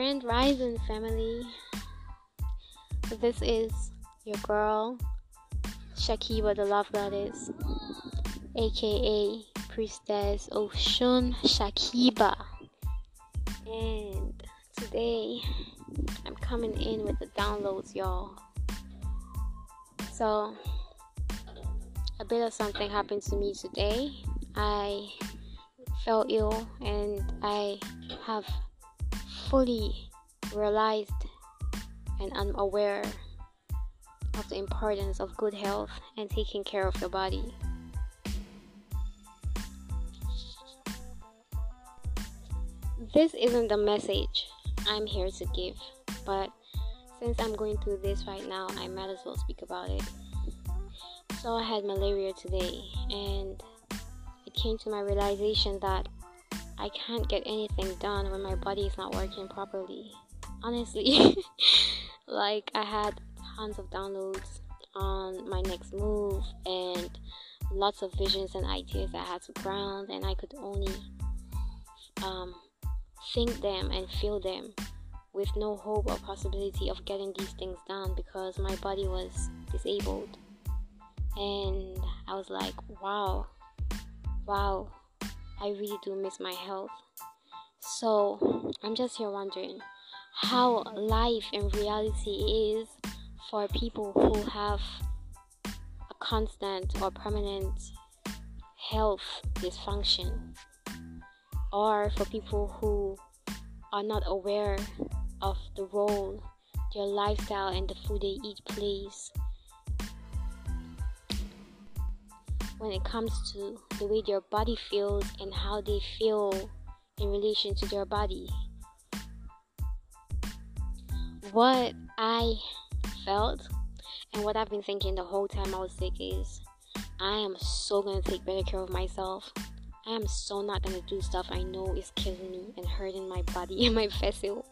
Grand Rising family. This is your girl, Shakiba the Love Goddess, aka Priestess Oshun Shakiba. And today I'm coming in with the downloads, y'all. So, a bit of something happened to me today. I fell ill and I have fully realized and I'm aware of the importance of good health and taking care of your body. This isn't the message I'm here to give, but since I'm going through this right now, I might as well speak about it. So, I had malaria today, and it came to my realization that I can't get anything done when my body is not working properly. Honestly, like I had tons of downloads on my next move and lots of visions and ideas I had to ground, and I could only um, think them and feel them with no hope or possibility of getting these things done because my body was disabled. And I was like, wow, wow, I really do miss my health. So I'm just here wondering how life in reality is for people who have a constant or permanent health dysfunction, or for people who are not aware of the role their lifestyle and the food they eat plays when it comes to the way their body feels and how they feel in relation to their body. What I felt and what I've been thinking the whole time I was sick is I am so gonna take better care of myself. I am so not gonna do stuff I know is killing me and hurting my body and my vessel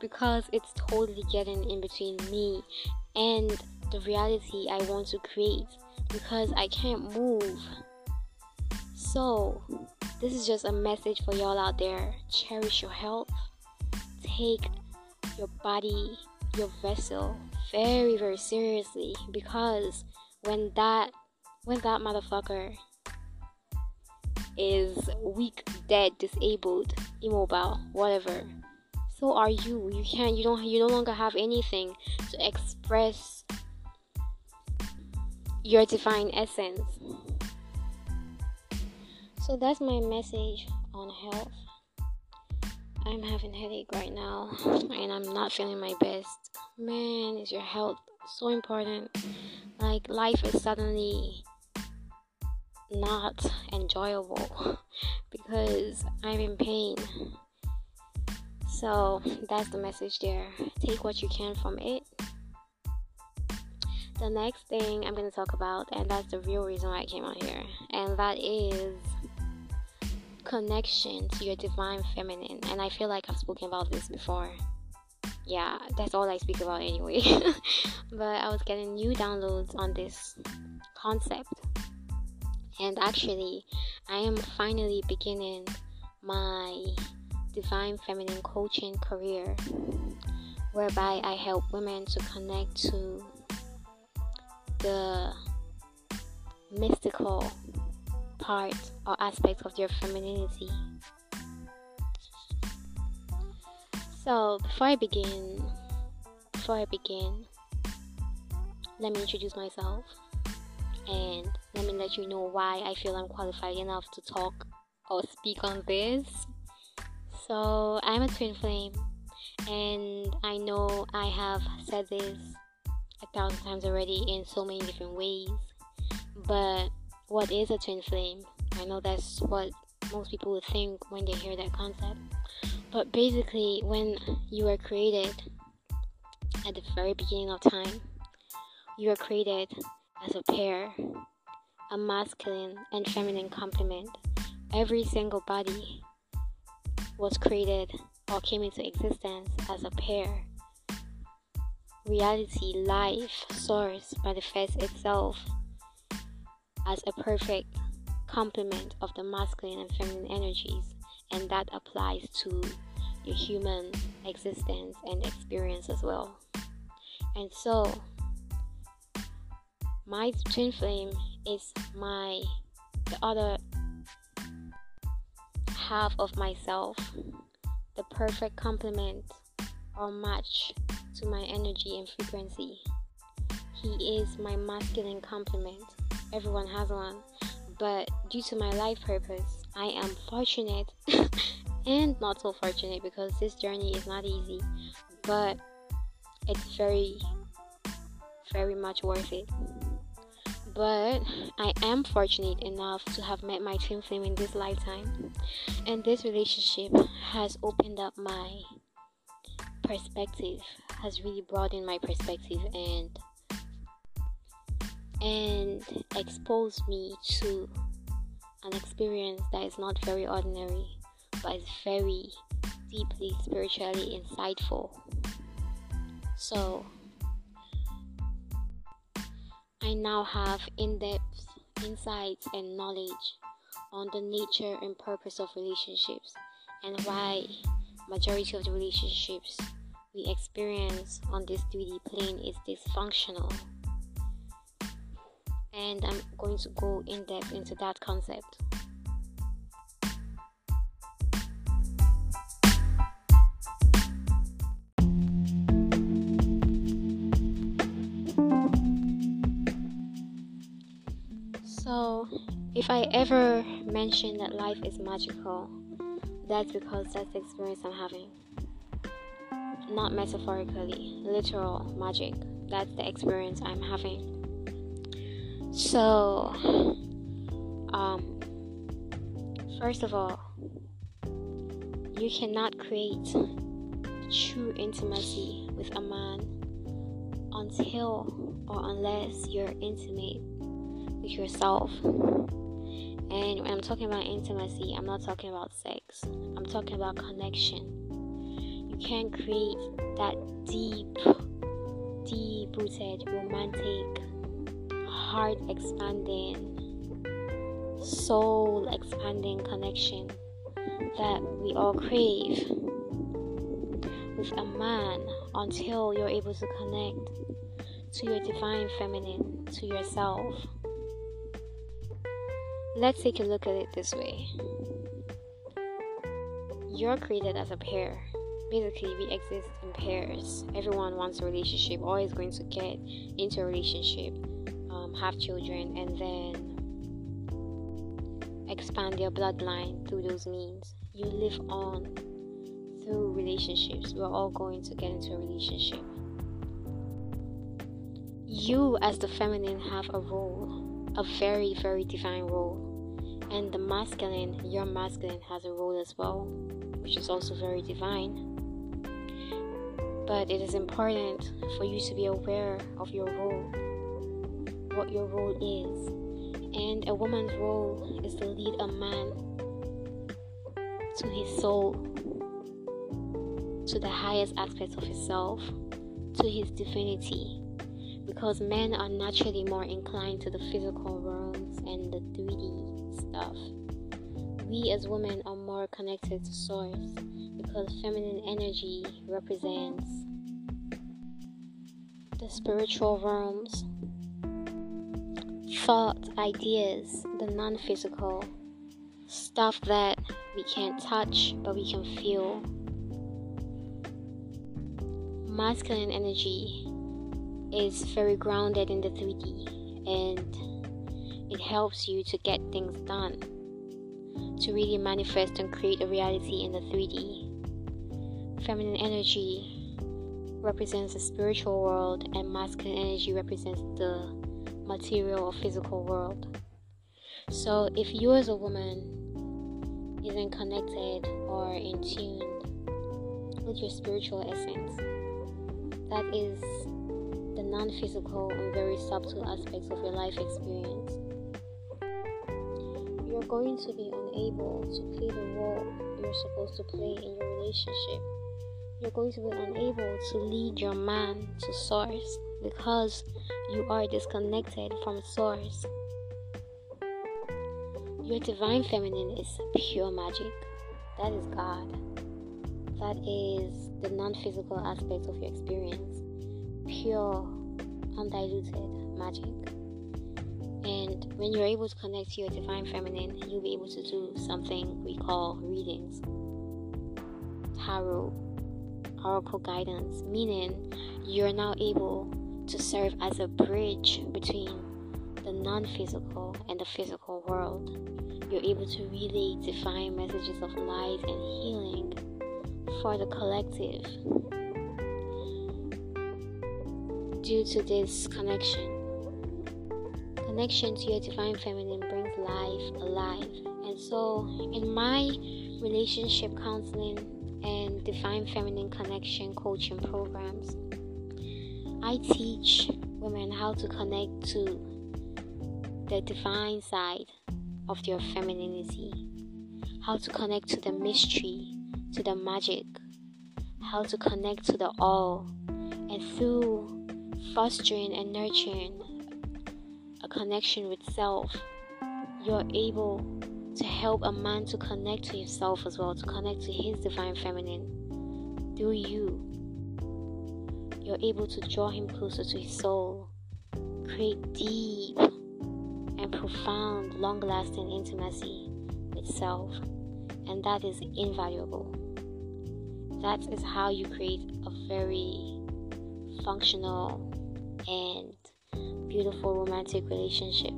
because it's totally getting in between me and the reality I want to create because I can't move. So, this is just a message for y'all out there. Cherish your health. Take your body, your vessel very very seriously because when that when that motherfucker is weak, dead, disabled, immobile, whatever, so are you. You can't you don't you no longer have anything to express your divine essence. So that's my message on health. I'm having headache right now and I'm not feeling my best. Man, is your health so important? Like life is suddenly not enjoyable because I'm in pain. So that's the message there. Take what you can from it the next thing I'm going to talk about, and that's the real reason why I came out here, and that is connection to your divine feminine. And I feel like I've spoken about this before. Yeah, that's all I speak about anyway. but I was getting new downloads on this concept. And actually, I am finally beginning my divine feminine coaching career whereby I help women to connect to the mystical part or aspect of your femininity. So, before I begin, before I begin, let me introduce myself and let me let you know why I feel I'm qualified enough to talk or speak on this. So, I'm a twin flame, and I know I have said this a thousand times already in so many different ways. But what is a twin flame? I know that's what most people would think when they hear that concept. But basically, when you were created at the very beginning of time, you were created as a pair, a masculine and feminine complement. Every single body was created or came into existence as a pair reality, life, source manifests itself as a perfect complement of the masculine and feminine energies, and that applies to your human existence and experience as well. And so, my twin flame is my the other half of myself, the perfect complement or match to my energy and frequency. He is my masculine complement. Everyone has one, but due to my life purpose, I am fortunate and not so fortunate because this journey is not easy, but it's very, very much worth it. But I am fortunate enough to have met my twin flame in this lifetime, and this relationship has opened up my perspective, has really broadened my perspective, and and exposed me to an experience that is not very ordinary but is very deeply spiritually insightful. So, I now have in depth insights and knowledge on the nature and purpose of relationships and why majority of the relationships we experience on this 3D plane is dysfunctional. And I'm going to go in depth into that concept. So, if I ever mention that life is magical, that's because that's the experience I'm having. Not metaphorically, literal magic. That's the experience I'm having. So, um, first of all, you cannot create true intimacy with a man until or unless you're intimate with yourself. And when I'm talking about intimacy, I'm not talking about sex, I'm talking about connection. Can't create that deep, deep rooted, romantic, heart expanding, soul expanding connection that we all crave with a man until you're able to connect to your divine feminine, to yourself. Let's take a look at it this way. You're created as a pair. Basically, we exist in pairs. Everyone wants a relationship, always going to get into a relationship, um, have children, and then expand your bloodline through those means. You live on through relationships. We're all going to get into a relationship. You, as the feminine, have a role a very, very divine role. And the masculine, your masculine, has a role as well, which is also very divine. But it is important for you to be aware of your role, what your role is. And a woman's role is to lead a man to his soul, to the highest aspects of himself, to his divinity because men are naturally more inclined to the physical realms and the 3D stuff. We as women are more connected to source because feminine energy represents spiritual realms, thought, ideas, the non physical, stuff that we can't touch but we can feel. Masculine energy is very grounded in the 3D and it helps you to get things done, to really manifest and create a reality in the 3D. Feminine energy represents the spiritual world, and masculine energy represents the material or physical world. So, if you as a woman isn't connected or in tune with your spiritual essence, that is the non physical and very subtle aspects of your life experience. You're going to be unable to play the role you're supposed to play in your relationship. You're going to be unable to lead your man to source because you are disconnected from source. Your divine feminine is pure magic. That is God. That is the non physical aspects of your experience, pure, undiluted magic. And when you're able to connect to your divine feminine, you'll be able to do something we call readings, tarot, oracle guidance, meaning you're now able to serve as a bridge between the non physical and the physical world. You're able to relay divine messages of light and healing for the collective. Due to this connection, connection to your divine feminine brings life alive. And so, in my relationship counseling divine feminine connection coaching programs, I teach women how to connect to the divine side of their femininity, how to connect to the mystery, to the magic, how to connect to the all, and through fostering and nurturing a connection with self, you're able to help a man to connect to himself as well, to connect to his divine feminine through you. You're able to draw him closer to his soul, create deep and profound, long lasting intimacy with self, and that is invaluable. That is how you create a very functional and beautiful romantic relationship.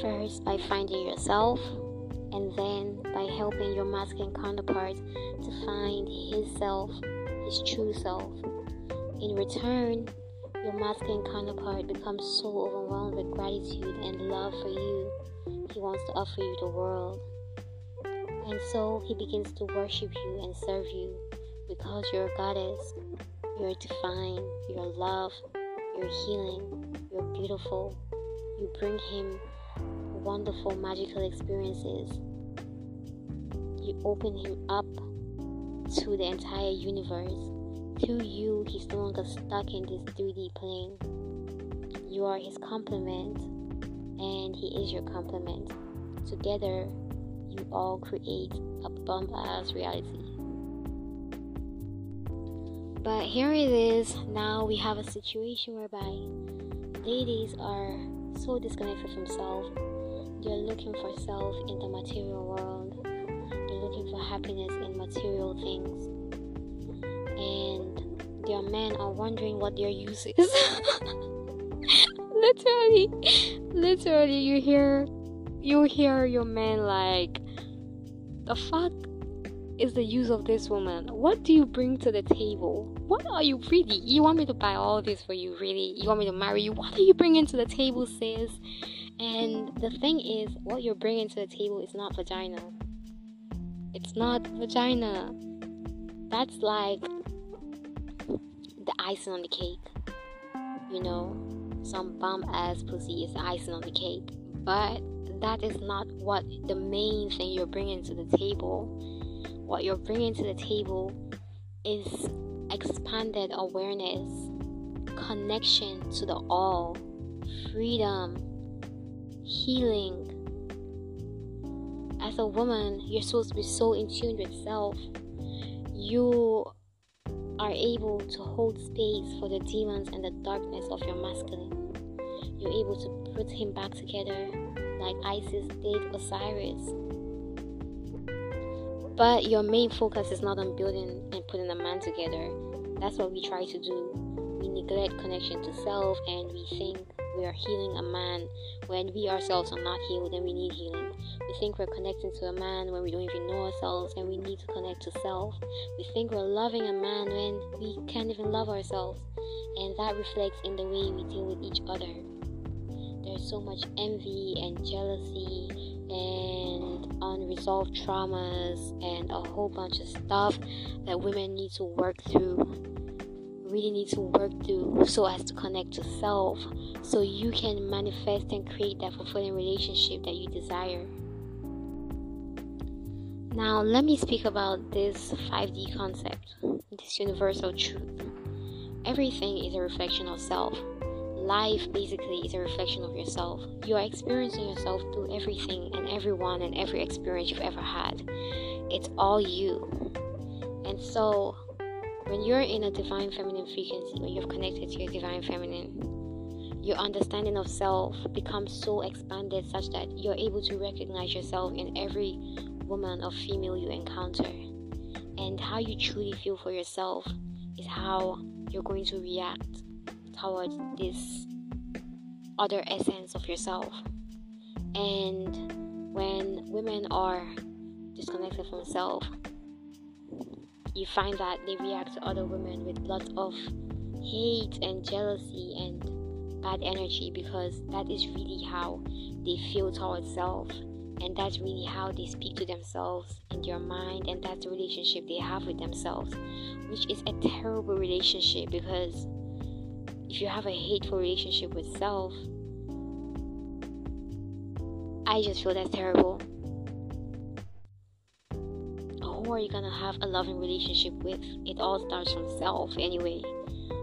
First, by finding yourself, and then by helping your masculine counterpart to find his self, his true self. In return, your masculine counterpart becomes so overwhelmed with gratitude and love for you, he wants to offer you the world. And so he begins to worship you and serve you because you're a goddess, you're divine, you're love, you're healing, you're beautiful. You bring him wonderful magical experiences. You open him up to the entire universe. Through you, he's no longer stuck in this 3D plane. You are his complement, and he is your complement. Together, you all create a bomb ass reality. But here it is. Now we have a situation whereby ladies are so disconnected from self. They're looking for self in the material world. They're looking for happiness in material things. And their men are wondering what their use is. literally, literally, you hear, you hear your man like, the fuck is the use of this woman? What do you bring to the table? What are you really? You want me to buy all this for you, really? You want me to marry you? What are you bringing to the table, sis? And the thing is, what you're bringing to the table is not vagina. It's not vagina. That's like the icing on the cake. You know, some bum ass pussy is the icing on the cake. But that is not what the main thing you're bringing to the table what you're bringing to the table is expanded awareness, connection to the all, freedom, healing. As a woman, you're supposed to be so in tune with self. You are able to hold space for the demons and the darkness of your masculine. You're able to put him back together like Isis did Osiris but your main focus is not on building and putting a man together. That's what we try to do. We neglect connection to self and we think we are healing a man when we ourselves are not healed and we need healing. We think we're connecting to a man when we don't even know ourselves and we need to connect to self. We think we're loving a man when we can't even love ourselves. And that reflects in the way we deal with each other. There's so much envy and jealousy and unresolved traumas and a whole bunch of stuff that women need to work through really need to work through so as to connect to self so you can manifest and create that fulfilling relationship that you desire now let me speak about this 5d concept this universal truth everything is a reflection of self life basically is a reflection of yourself. You are experiencing yourself through everything and everyone and every experience you've ever had. It's all you. And so, when you're in a divine feminine frequency, when you've connected to your divine feminine, your understanding of self becomes so expanded such that you're able to recognize yourself in every woman or female you encounter. And how you truly feel for yourself is how you're going to react towards this other essence of yourself. And when women are disconnected from self, you find that they react to other women with lots of hate and jealousy and bad energy because that is really how they feel towards self. And that's really how they speak to themselves in their mind. And that's the relationship they have with themselves which is a terrible relationship because if you have a hateful relationship with self i just feel that's terrible who are you gonna have a loving relationship with it all starts from self anyway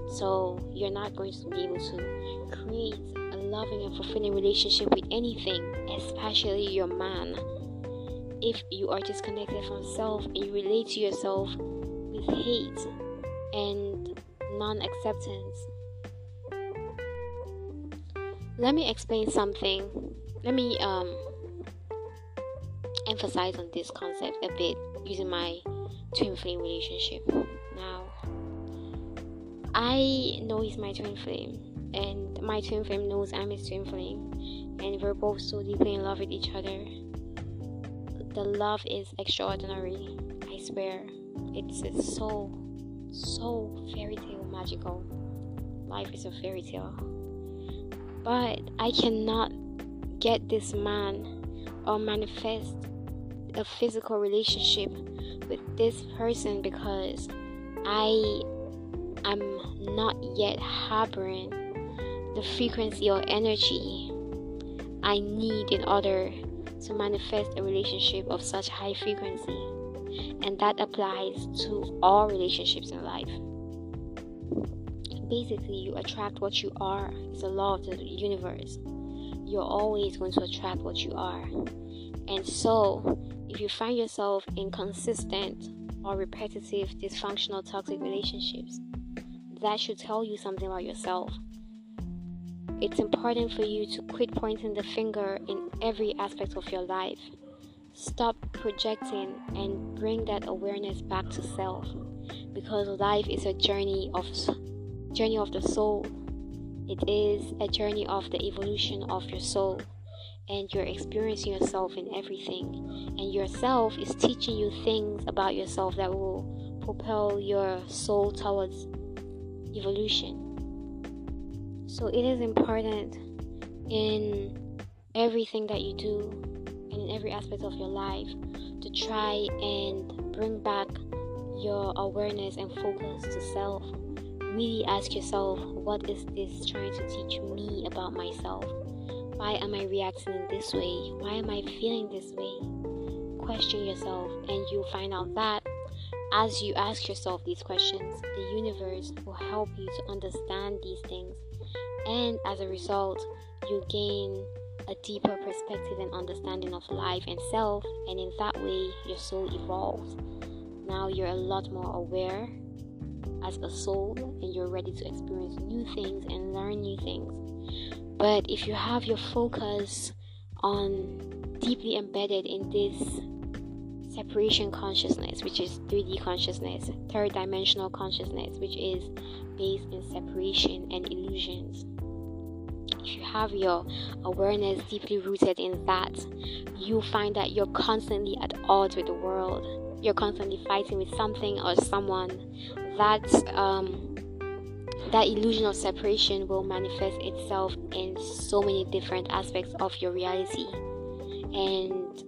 so you're not going to be able to create a loving and fulfilling relationship with anything, especially your man. If you are disconnected from self and you relate to yourself with hate and non acceptance, let me explain something. Let me um, emphasize on this concept a bit using my twin flame relationship. Now, I know he's my twin flame and my twin flame knows I'm his twin flame, and we're both so deeply in love with each other. The love is extraordinary, I swear. It's, it's so, so fairy tale magical. Life is a fairy tale. But I cannot get this man or manifest a physical relationship with this person because I am not yet harboring the frequency or energy I need in order to manifest a relationship of such high frequency. And that applies to all relationships in life. Basically, you attract what you are. It's a law of the universe. You're always going to attract what you are. And so, if you find yourself in consistent or repetitive dysfunctional toxic relationships, that should tell you something about yourself it's important for you to quit pointing the finger in every aspect of your life. Stop projecting and bring that awareness back to self because life is a journey of journey of the soul. It is a journey of the evolution of your soul and you're experiencing yourself in everything and yourself is teaching you things about yourself that will propel your soul towards evolution so it is important in everything that you do and in every aspect of your life to try and bring back your awareness and focus to self. Really ask yourself, what is this trying to teach me about myself? Why am I reacting in this way? Why am I feeling this way? Question yourself, and you'll find out that as you ask yourself these questions, the universe will help you to understand these things and as a result, you gain a deeper perspective and understanding of life and self, and in that way, your soul evolves. Now you're a lot more aware as a soul, and you're ready to experience new things and learn new things. But if you have your focus on deeply embedded in this separation consciousness, which is 3D consciousness, third dimensional consciousness, which is based in separation and illusions if you have your awareness deeply rooted in that, you find that you're constantly at odds with the world. You're constantly fighting with something or someone. That um, that illusion of separation will manifest itself in so many different aspects of your reality, and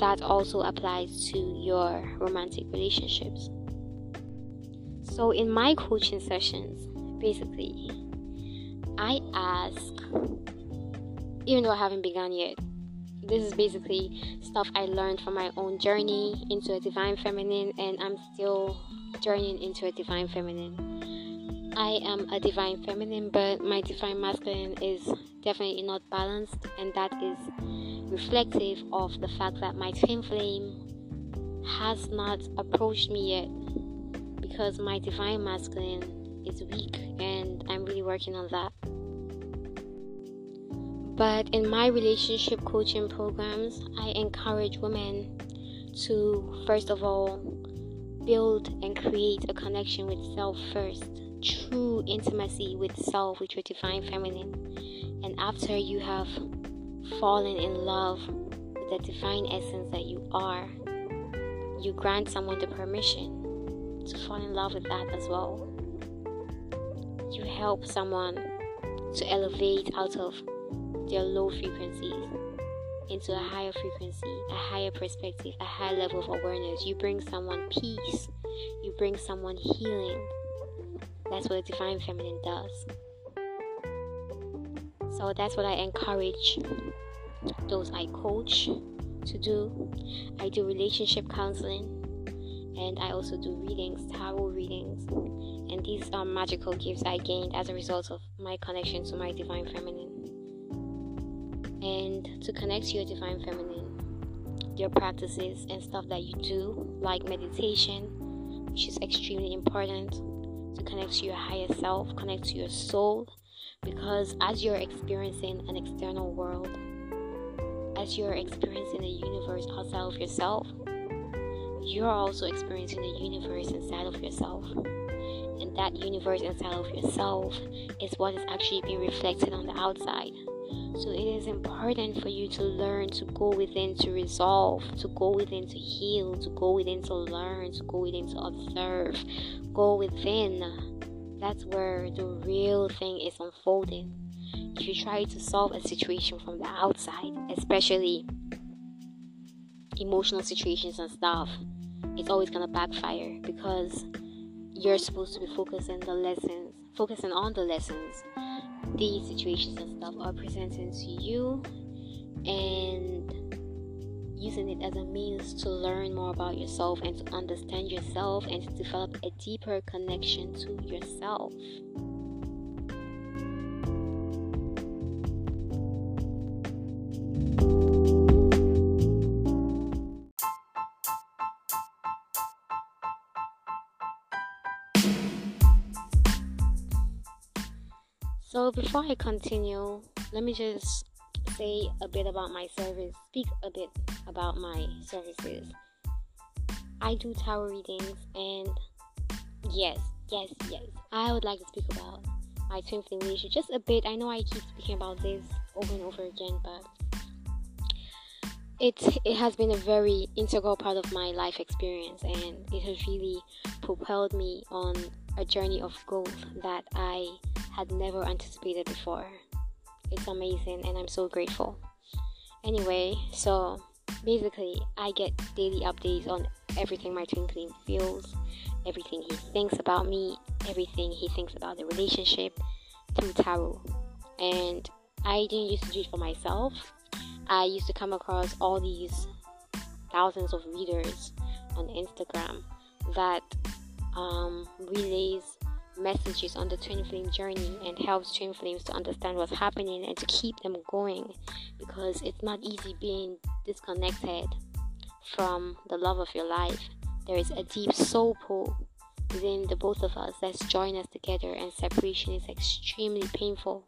that also applies to your romantic relationships. So, in my coaching sessions, basically, I ask, even though I haven't begun yet, this is basically stuff I learned from my own journey into a divine feminine, and I'm still journeying into a divine feminine. I am a divine feminine, but my divine masculine is definitely not balanced, and that is reflective of the fact that my twin flame has not approached me yet because my divine masculine is weak and I'm really working on that. But in my relationship coaching programs, I encourage women to first of all build and create a connection with self first, true intimacy with self, with your divine feminine. And after you have fallen in love with the divine essence that you are, you grant someone the permission to fall in love with that as well. You help someone to elevate out of their low frequencies into a higher frequency, a higher perspective, a higher level of awareness. You bring someone peace, you bring someone healing. That's what the divine feminine does. So that's what I encourage those I coach to do. I do relationship counseling and I also do readings, tarot readings. And these are magical gifts I gained as a result of my connection to my divine feminine and to connect to your divine feminine. Your practices and stuff that you do, like meditation, which is extremely important to connect to your higher self, connect to your soul, because as you're experiencing an external world, as you're experiencing a universe outside of yourself, you're also experiencing a universe inside of yourself. And that universe inside of yourself is what is actually being reflected on the outside. So it is important for you to learn to go within to resolve, to go within to heal, to go within to learn, to go within to observe. Go within. That's where the real thing is unfolding. If you try to solve a situation from the outside, especially emotional situations and stuff, it's always gonna backfire because you're supposed to be focusing the lessons, focusing on the lessons these situations and stuff are presented to you and using it as a means to learn more about yourself and to understand yourself and to develop a deeper connection to yourself. So, before I continue, let me just say a bit about my service, speak a bit about my services. I do tarot readings, and yes, yes, yes, I would like to speak about my twin flame relationship just a bit. I know I keep speaking about this over and over again, but it it has been a very integral part of my life experience, and it has really propelled me on a journey of growth that I had never anticipated before. It's amazing and I'm so grateful. Anyway, so basically, I get daily updates on everything my twin flame feels, everything he thinks about me, everything he thinks about the relationship through tarot. And I didn't used to do it for myself. I used to come across all these thousands of readers on Instagram that um, relays messages on the twin flame journey and helps twin flames to understand what's happening and to keep them going because it's not easy being disconnected from the love of your life. There is a deep soul pull within the both of us that's joined us together, and separation is extremely painful.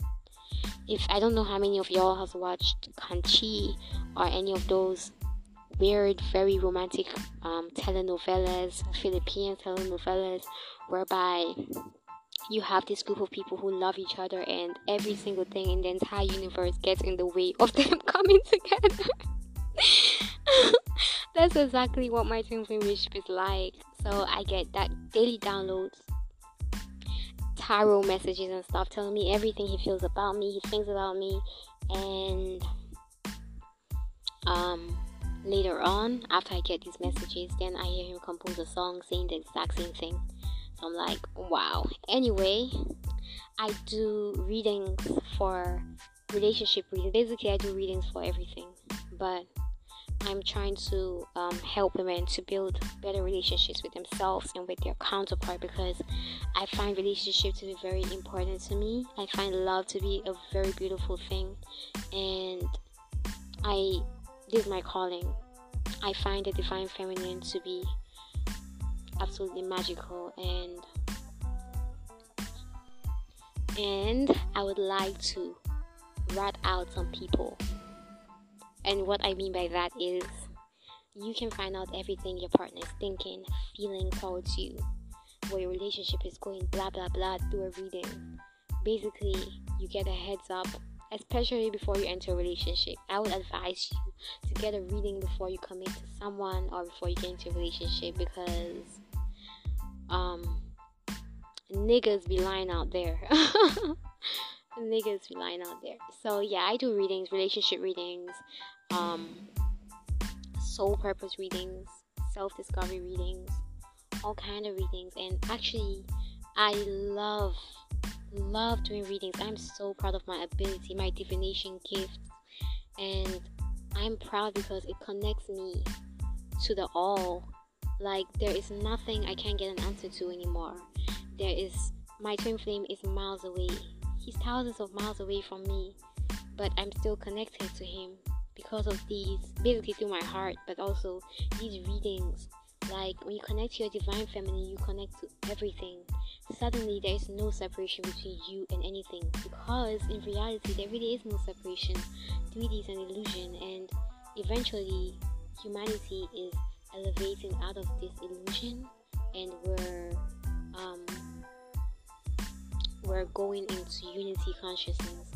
If I don't know how many of y'all has watched Kanchi or any of those weird, very romantic um, telenovelas, Philippine telenovelas, whereby you have this group of people who love each other, and every single thing in the entire universe gets in the way of them coming together. That's exactly what my twin flame relationship is like. So I get that daily downloads, tarot messages and stuff telling me everything he feels about me, he thinks about me, and um later on after I get these messages, then I hear him compose a song saying the exact same thing. So I'm like, wow. Anyway, I do readings for relationship reading. Basically, I do readings for everything, but I'm trying to um, help women to build better relationships with themselves and with their counterpart because I find relationship to be very important to me. I find love to be a very beautiful thing, and I is my calling. I find the divine feminine to be absolutely magical and and I would like to rat out some people. And what I mean by that is you can find out everything your partner is thinking, feeling towards you, where your relationship is going, blah blah blah, through a reading. Basically, you get a heads up, especially before you enter a relationship. I would advise you to get a reading before you commit to someone or before you get into a relationship because um niggas be lying out there. niggas be lying out there. So yeah, I do readings, relationship readings, um soul purpose readings, self discovery readings, all kind of readings. And actually, I love love doing readings. I'm so proud of my ability, my divination gift, and I'm proud because it connects me to the all. Like there is nothing I can't get an answer to anymore. There is my twin flame is miles away. He's thousands of miles away from me, but I'm still connected to him because of these, basically through my heart, but also these readings. Like when you connect to your divine feminine, you connect to everything. Suddenly, there is no separation between you and anything because in reality, there really is no separation. 3D is an illusion, and eventually, humanity is elevating out of this illusion, and we're um, we're going into unity consciousness,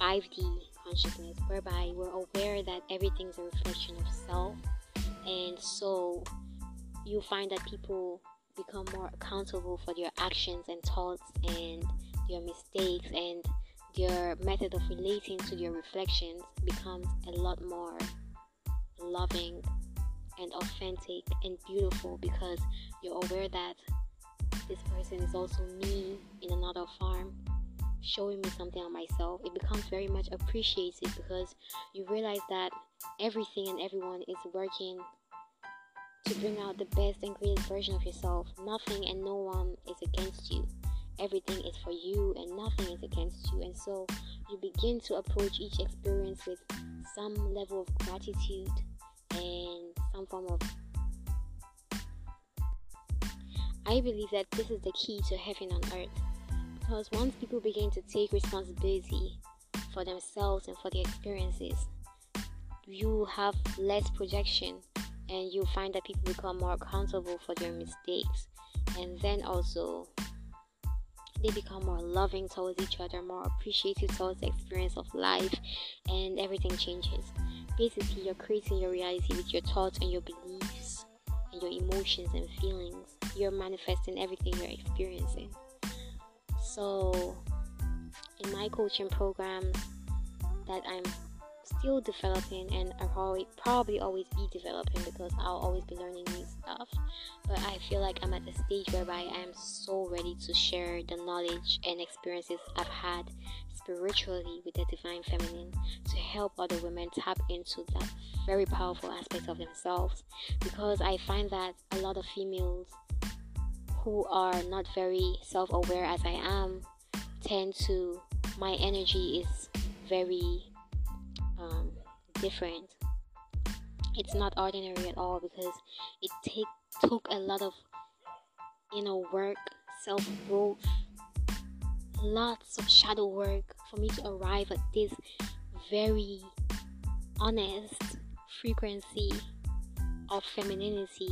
5D consciousness whereby we're aware that everything's a reflection of self and so you find that people become more accountable for their actions and thoughts and their mistakes and their method of relating to their reflections becomes a lot more loving and authentic and beautiful because you're aware that this person is also me in another form showing me something on myself, it becomes very much appreciated because you realize that everything and everyone is working to bring out the best and greatest version of yourself. Nothing and no one is against you. Everything is for you and nothing is against you. And so you begin to approach each experience with some level of gratitude and some form of I believe that this is the key to heaven on earth because once people begin to take responsibility for themselves and for their experiences, you have less projection and you find that people become more accountable for their mistakes. And then also, they become more loving towards each other, more appreciative towards the experience of life, and everything changes. Basically, you're creating your reality with your thoughts and your beliefs and your emotions and feelings. You're manifesting everything you're experiencing. So, in my coaching programs that I'm still developing and I probably probably always be developing because I'll always be learning new stuff. But I feel like I'm at the stage whereby I am so ready to share the knowledge and experiences I've had spiritually with the divine feminine to help other women tap into that very powerful aspect of themselves because I find that a lot of females who are not very self aware as I am tend to, my energy is very different. It's not ordinary at all because it take, took a lot of you know work, self growth, lots of shadow work for me to arrive at this very honest frequency of femininity,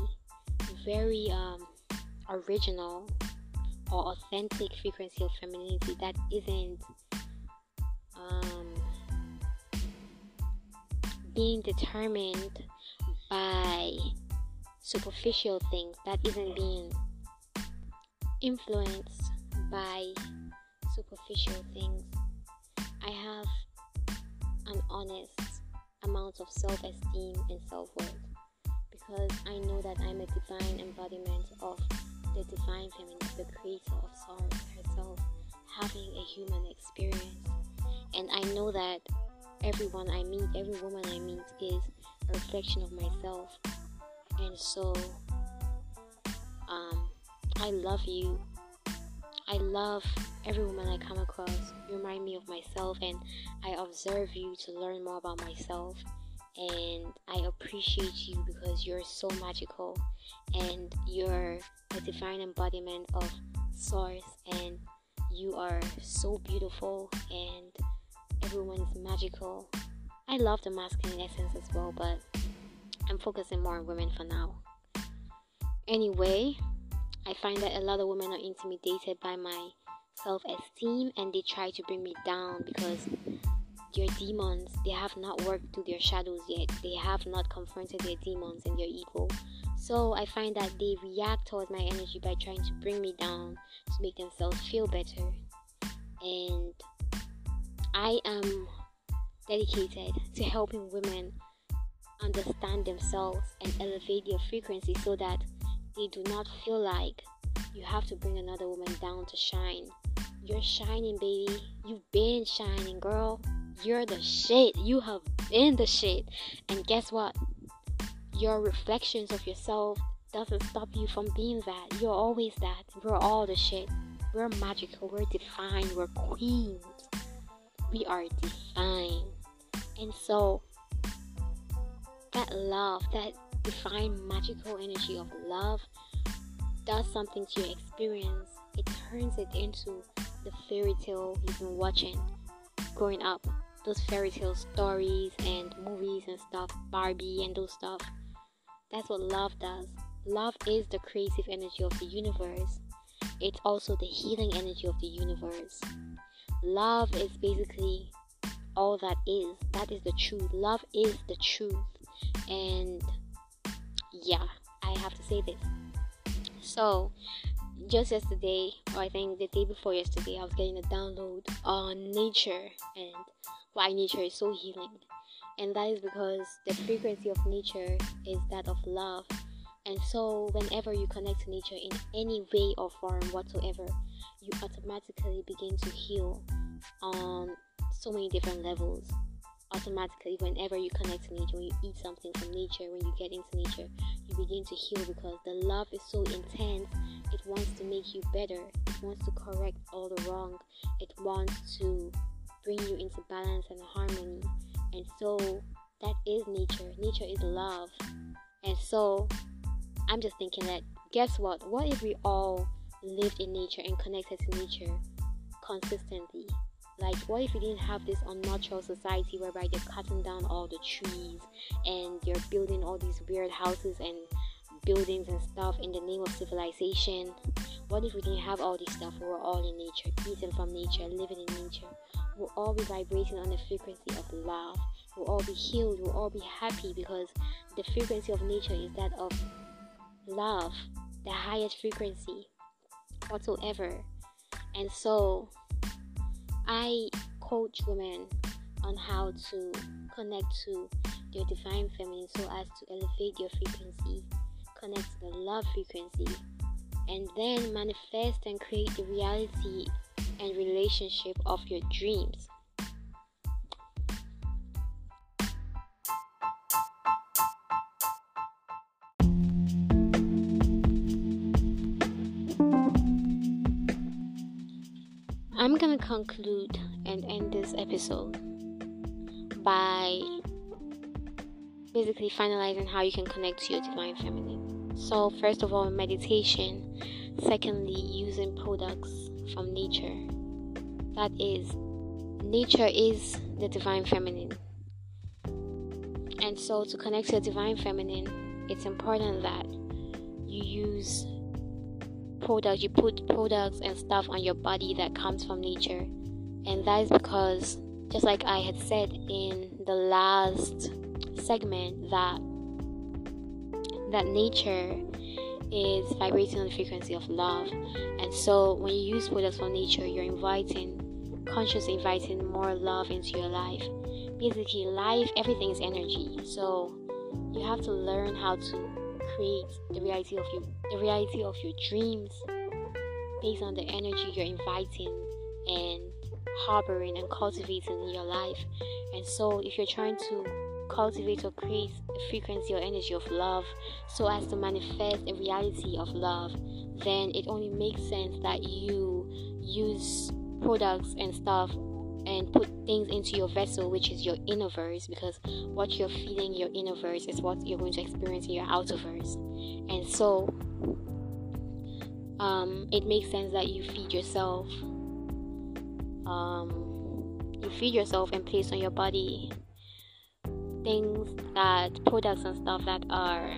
very um, original or authentic frequency of femininity that isn't um, being determined by superficial things, that isn't being influenced by superficial things. I have an honest amount of self esteem and self worth because I know that I'm a divine embodiment of the divine feminine, the creator of source herself, having a human experience. And I know that everyone I meet, every woman I meet, is a reflection of myself. And so, um, I love you. I love every woman I come across. You remind me of myself, and I observe you to learn more about myself. and I appreciate you because you're so magical and you're a divine embodiment of source and you are so beautiful and everyone is magical. I love the masculine essence as well, but I'm focusing more on women for now. Anyway, I find that a lot of women are intimidated by my self esteem and they try to bring me down because their demons they have not worked through their shadows yet they have not confronted their demons and their ego so i find that they react towards my energy by trying to bring me down to make themselves feel better and i am dedicated to helping women understand themselves and elevate their frequency so that they do not feel like you have to bring another woman down to shine you're shining, baby. You've been shining, girl. You're the shit. You have been the shit. And guess what? Your reflections of yourself doesn't stop you from being that. You're always that. We're all the shit. We're magical. We're divine. We're queens. We are divine. And so, that love, that divine magical energy of love, does something to your experience. It turns it into the fairy tale you've been watching growing up. Those fairy tale stories and movies and stuff, Barbie and those stuff. That's what love does. Love is the creative energy of the universe. It's also the healing energy of the universe. Love is basically all that is. That is the truth. Love is the truth. And yeah, I have to say this. So, just yesterday, or I think the day before yesterday, I was getting a download on nature and why nature is so healing. And that is because the frequency of nature is that of love. And so, whenever you connect to nature in any way or form whatsoever, you automatically begin to heal on so many different levels. Automatically, whenever you connect to nature, when you eat something from nature, when you get into nature, you begin to heal because the love is so intense it wants to make you better. It wants to correct all the wrong. It wants to bring you into balance and harmony. And so that is nature. Nature is love. And so I'm just thinking that guess what? What if we all lived in nature and connected to nature consistently? Like, what if we didn't have this unnatural society whereby they're cutting down all the trees and they're building all these weird houses and buildings and stuff in the name of civilization. What if we didn't have all this stuff? We were all in nature, eating from nature, living in nature. We'll all be vibrating on the frequency of love. We'll all be healed. We'll all be happy because the frequency of nature is that of love, the highest frequency whatsoever. And so, I coach women on how to connect to your divine feminine so as to elevate your frequency connect to the love frequency and then manifest and create the reality and relationship of your dreams. I'm gonna conclude and end this episode by basically finalizing how you can connect to your divine feminine. So, first of all, meditation. Secondly, using products from nature. That is, nature is the divine feminine. And so, to connect to the divine feminine, it's important that you use products, you put products and stuff on your body that comes from nature. And that is because, just like I had said in the last segment, that that nature is vibrating on the frequency of love. And so when you use products from nature, you're inviting, consciously inviting more love into your life. Basically, life, everything is energy. So you have to learn how to create the reality of your the reality of your dreams based on the energy you're inviting and harboring and cultivating in your life. And so if you're trying to cultivate or create a frequency or energy of love so as to manifest a reality of love, then it only makes sense that you use products and stuff and put things into your vessel, which is your inner verse, because what you're feeling your inner verse is what you're going to experience in your outer verse. And so, um, it makes sense that you feed yourself. Um, you feed yourself and place on your body things that products and stuff that are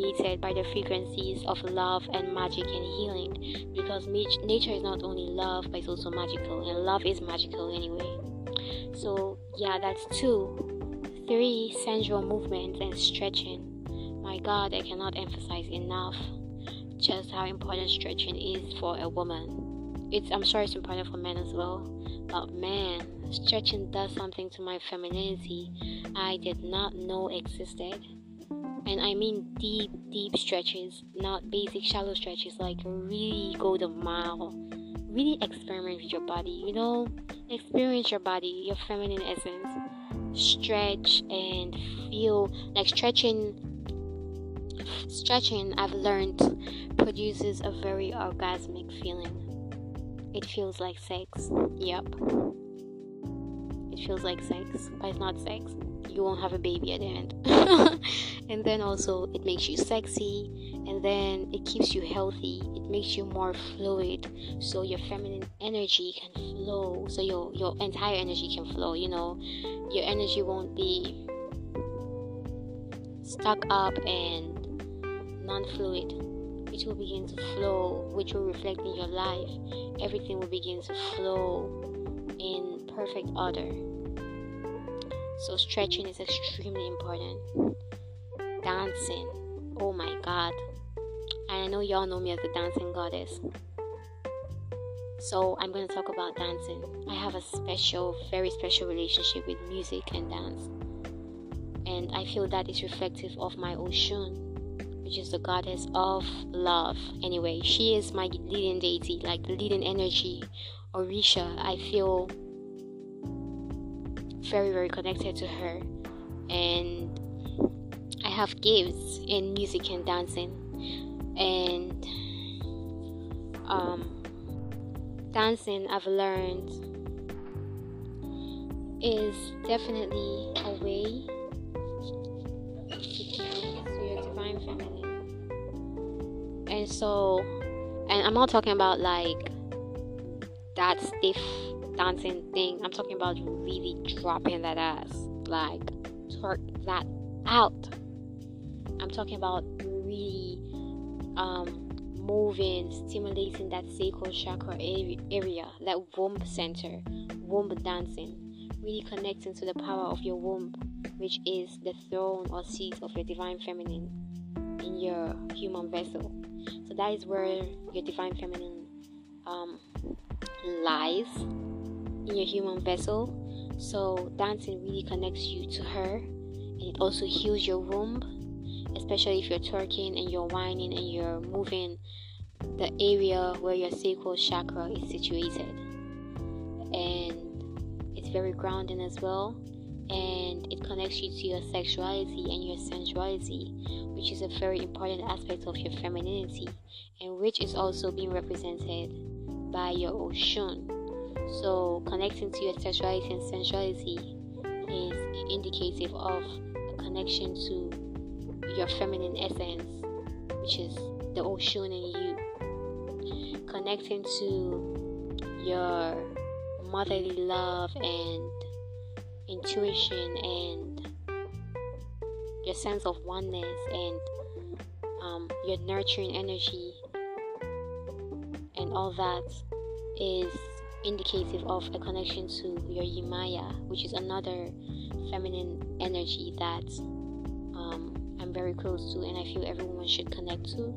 permeated by the frequencies of love and magic and healing because nature is not only love but it's also magical and love is magical anyway. So yeah that's two. Three sensual movements and stretching. My god i cannot emphasize enough just how important stretching is for a woman. It's i'm sure it's important for men as well but man stretching does something to my femininity i did not know existed and I mean deep, deep stretches, not basic shallow stretches, like really go the mile. Really experiment with your body, you know, experience your body, your feminine essence. Stretch and feel like stretching. Stretching, I've learned, produces a very orgasmic feeling. It feels like sex. Yep. It feels like sex, but it's not sex you won't have a baby at the end. and then also, it makes you sexy, and then it keeps you healthy. It makes you more fluid, so your feminine energy can flow. So your your entire energy can flow. You know, your energy won't be stuck up and non-fluid. It will begin to flow, which will reflect in your life. Everything will begin to flow in perfect order. So stretching is extremely important. Dancing. Oh my god. And I know y'all know me as the dancing goddess. So I'm going to talk about dancing. I have a special, very special relationship with music and dance. And I feel that is reflective of my Oshun, which is the goddess of love. Anyway, she is my leading deity, like the leading energy. Orisha, I feel very very connected to her. And I have gifts in music and dancing. And um, dancing I've learned is definitely a way to connect to your divine feminine and so and I'm not talking about like that stiff dancing thing. I'm talking about really dropping that ass. Like, twerk that out. I'm talking about really um, moving, stimulating that sacral chakra area, that womb center, womb dancing, really connecting to the power of your womb, which is the throne or seat of your divine feminine in your human vessel. So that is where your divine feminine um, lies in your human vessel. So dancing really connects you to her and it also heals your womb, especially if you're twerking and you're wining and you're moving the area where your sacral chakra is situated. And it's very grounding as well. And it connects you to your sexuality and your sensuality, which is a very important aspect of your femininity, and which is also being represented by your Oshun. So, connecting to your sexuality and sensuality is indicative of a connection to your feminine essence, which is the Oshun in you. Connecting to your motherly love and intuition and your sense of oneness and um, your nurturing energy and all that is indicative of a connection to your Yemaya, which is another feminine energy that um, I'm very close to and I feel every woman should connect to.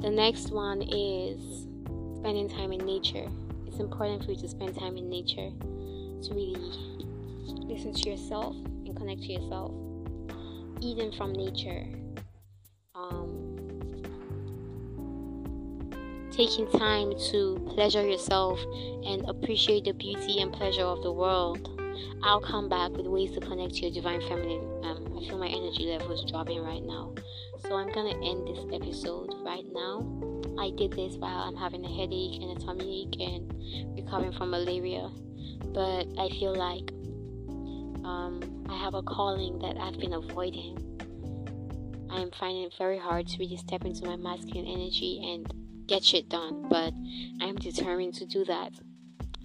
The next one is spending time in nature. It's important for you to spend time in nature to really listen to yourself and connect to yourself. even from nature. Um, taking time to pleasure yourself and appreciate the beauty and pleasure of the world. I'll come back with ways to connect to your divine feminine. Um, I feel my energy level is dropping right now. So I'm gonna end this episode right now. I did this while I'm having a headache and a tummy ache and recovering from malaria. But I feel like um, I have a calling that I've been avoiding. I am finding it very hard to really step into my masculine energy and get shit done, but I am determined to do that.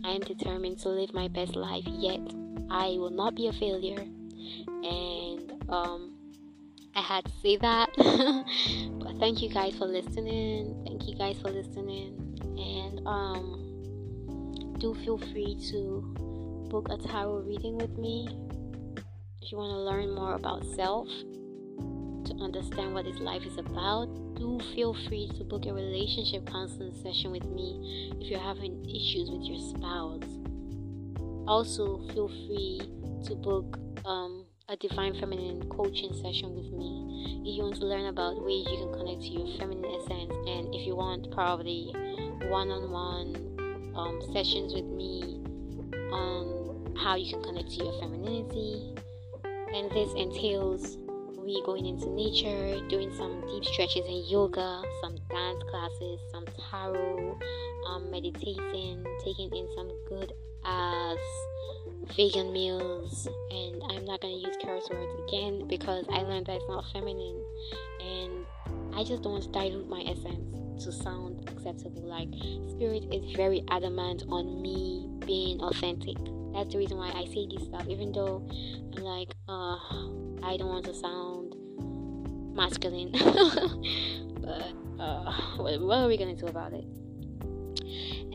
I am determined to live my best life, yet I will not be a failure. And um, I had to say that. but thank you guys for listening. Thank you guys for listening. And um, do feel free to book a tarot reading with me if you want to learn more about self to understand what this life is about, do feel free to book a relationship counseling session with me if you're having issues with your spouse. Also, feel free to book um, a divine feminine coaching session with me if you want to learn about ways you can connect to your feminine essence and if you want probably one-on-one um, sessions with me on how you can connect to your femininity and this entails going into nature doing some deep stretches in yoga some dance classes some tarot um, meditating taking in some good ass vegan meals. And i'm not to use curse words again because i learned that it's not feminine. And i just don't want to dilute my essence to sound acceptable. Like spirit is very adamant on me being authentic that's the reason why i say this stuff even though i'm like uh i don't want to sound masculine. But uh what, what are we gonna do about it?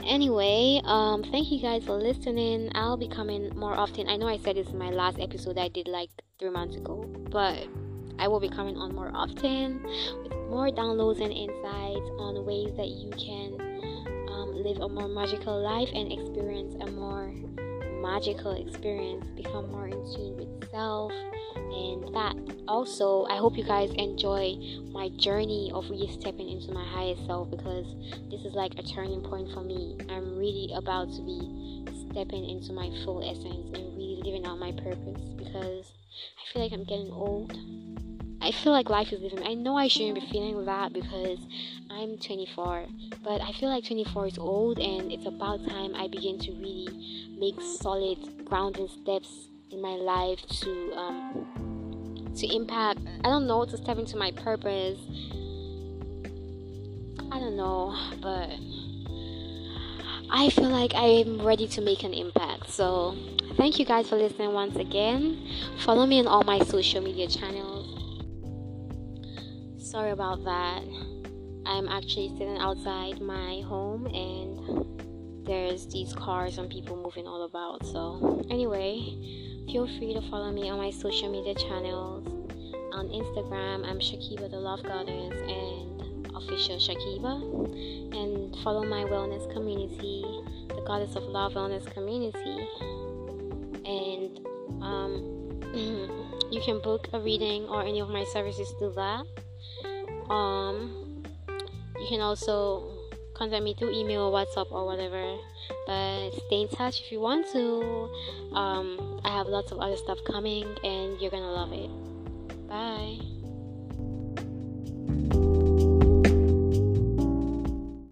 Anyway um thank you guys for listening. I'll be coming more often. I know i said this in my last episode i did like three months ago but i will be coming on more often with more downloads and insights on ways that you can um, live a more magical life and experience a more magical experience become more in tune with self. And that also i hope you guys enjoy my journey of really stepping into my highest self because this is like a turning point for me. I'm really about to be stepping into my full essence and really living out my purpose because i feel like i'm getting old. I feel like life is living. I know I shouldn't be feeling that because I'm 24, but I feel like 24 is old and it's about time I begin to really make solid grounding steps in my life to um, to impact. I don't know to step into my purpose. I don't know, but I feel like I'm ready to make an impact. So, thank you guys for listening once again. Follow me on all my social media channels sorry about that. I'm actually sitting outside my home and there's these cars and people moving all about. So, anyway, feel free to follow me on my social media channels. On Instagram, I'm Shakiba the Love Goddess and official Shakiba. And follow my wellness community, the Goddess of Love Wellness Community. And um, you can book a reading or any of my services through that um you can also contact me through email whatsapp or whatever. But stay in touch if you want to. Um i have lots of other stuff coming and you're gonna love it. Bye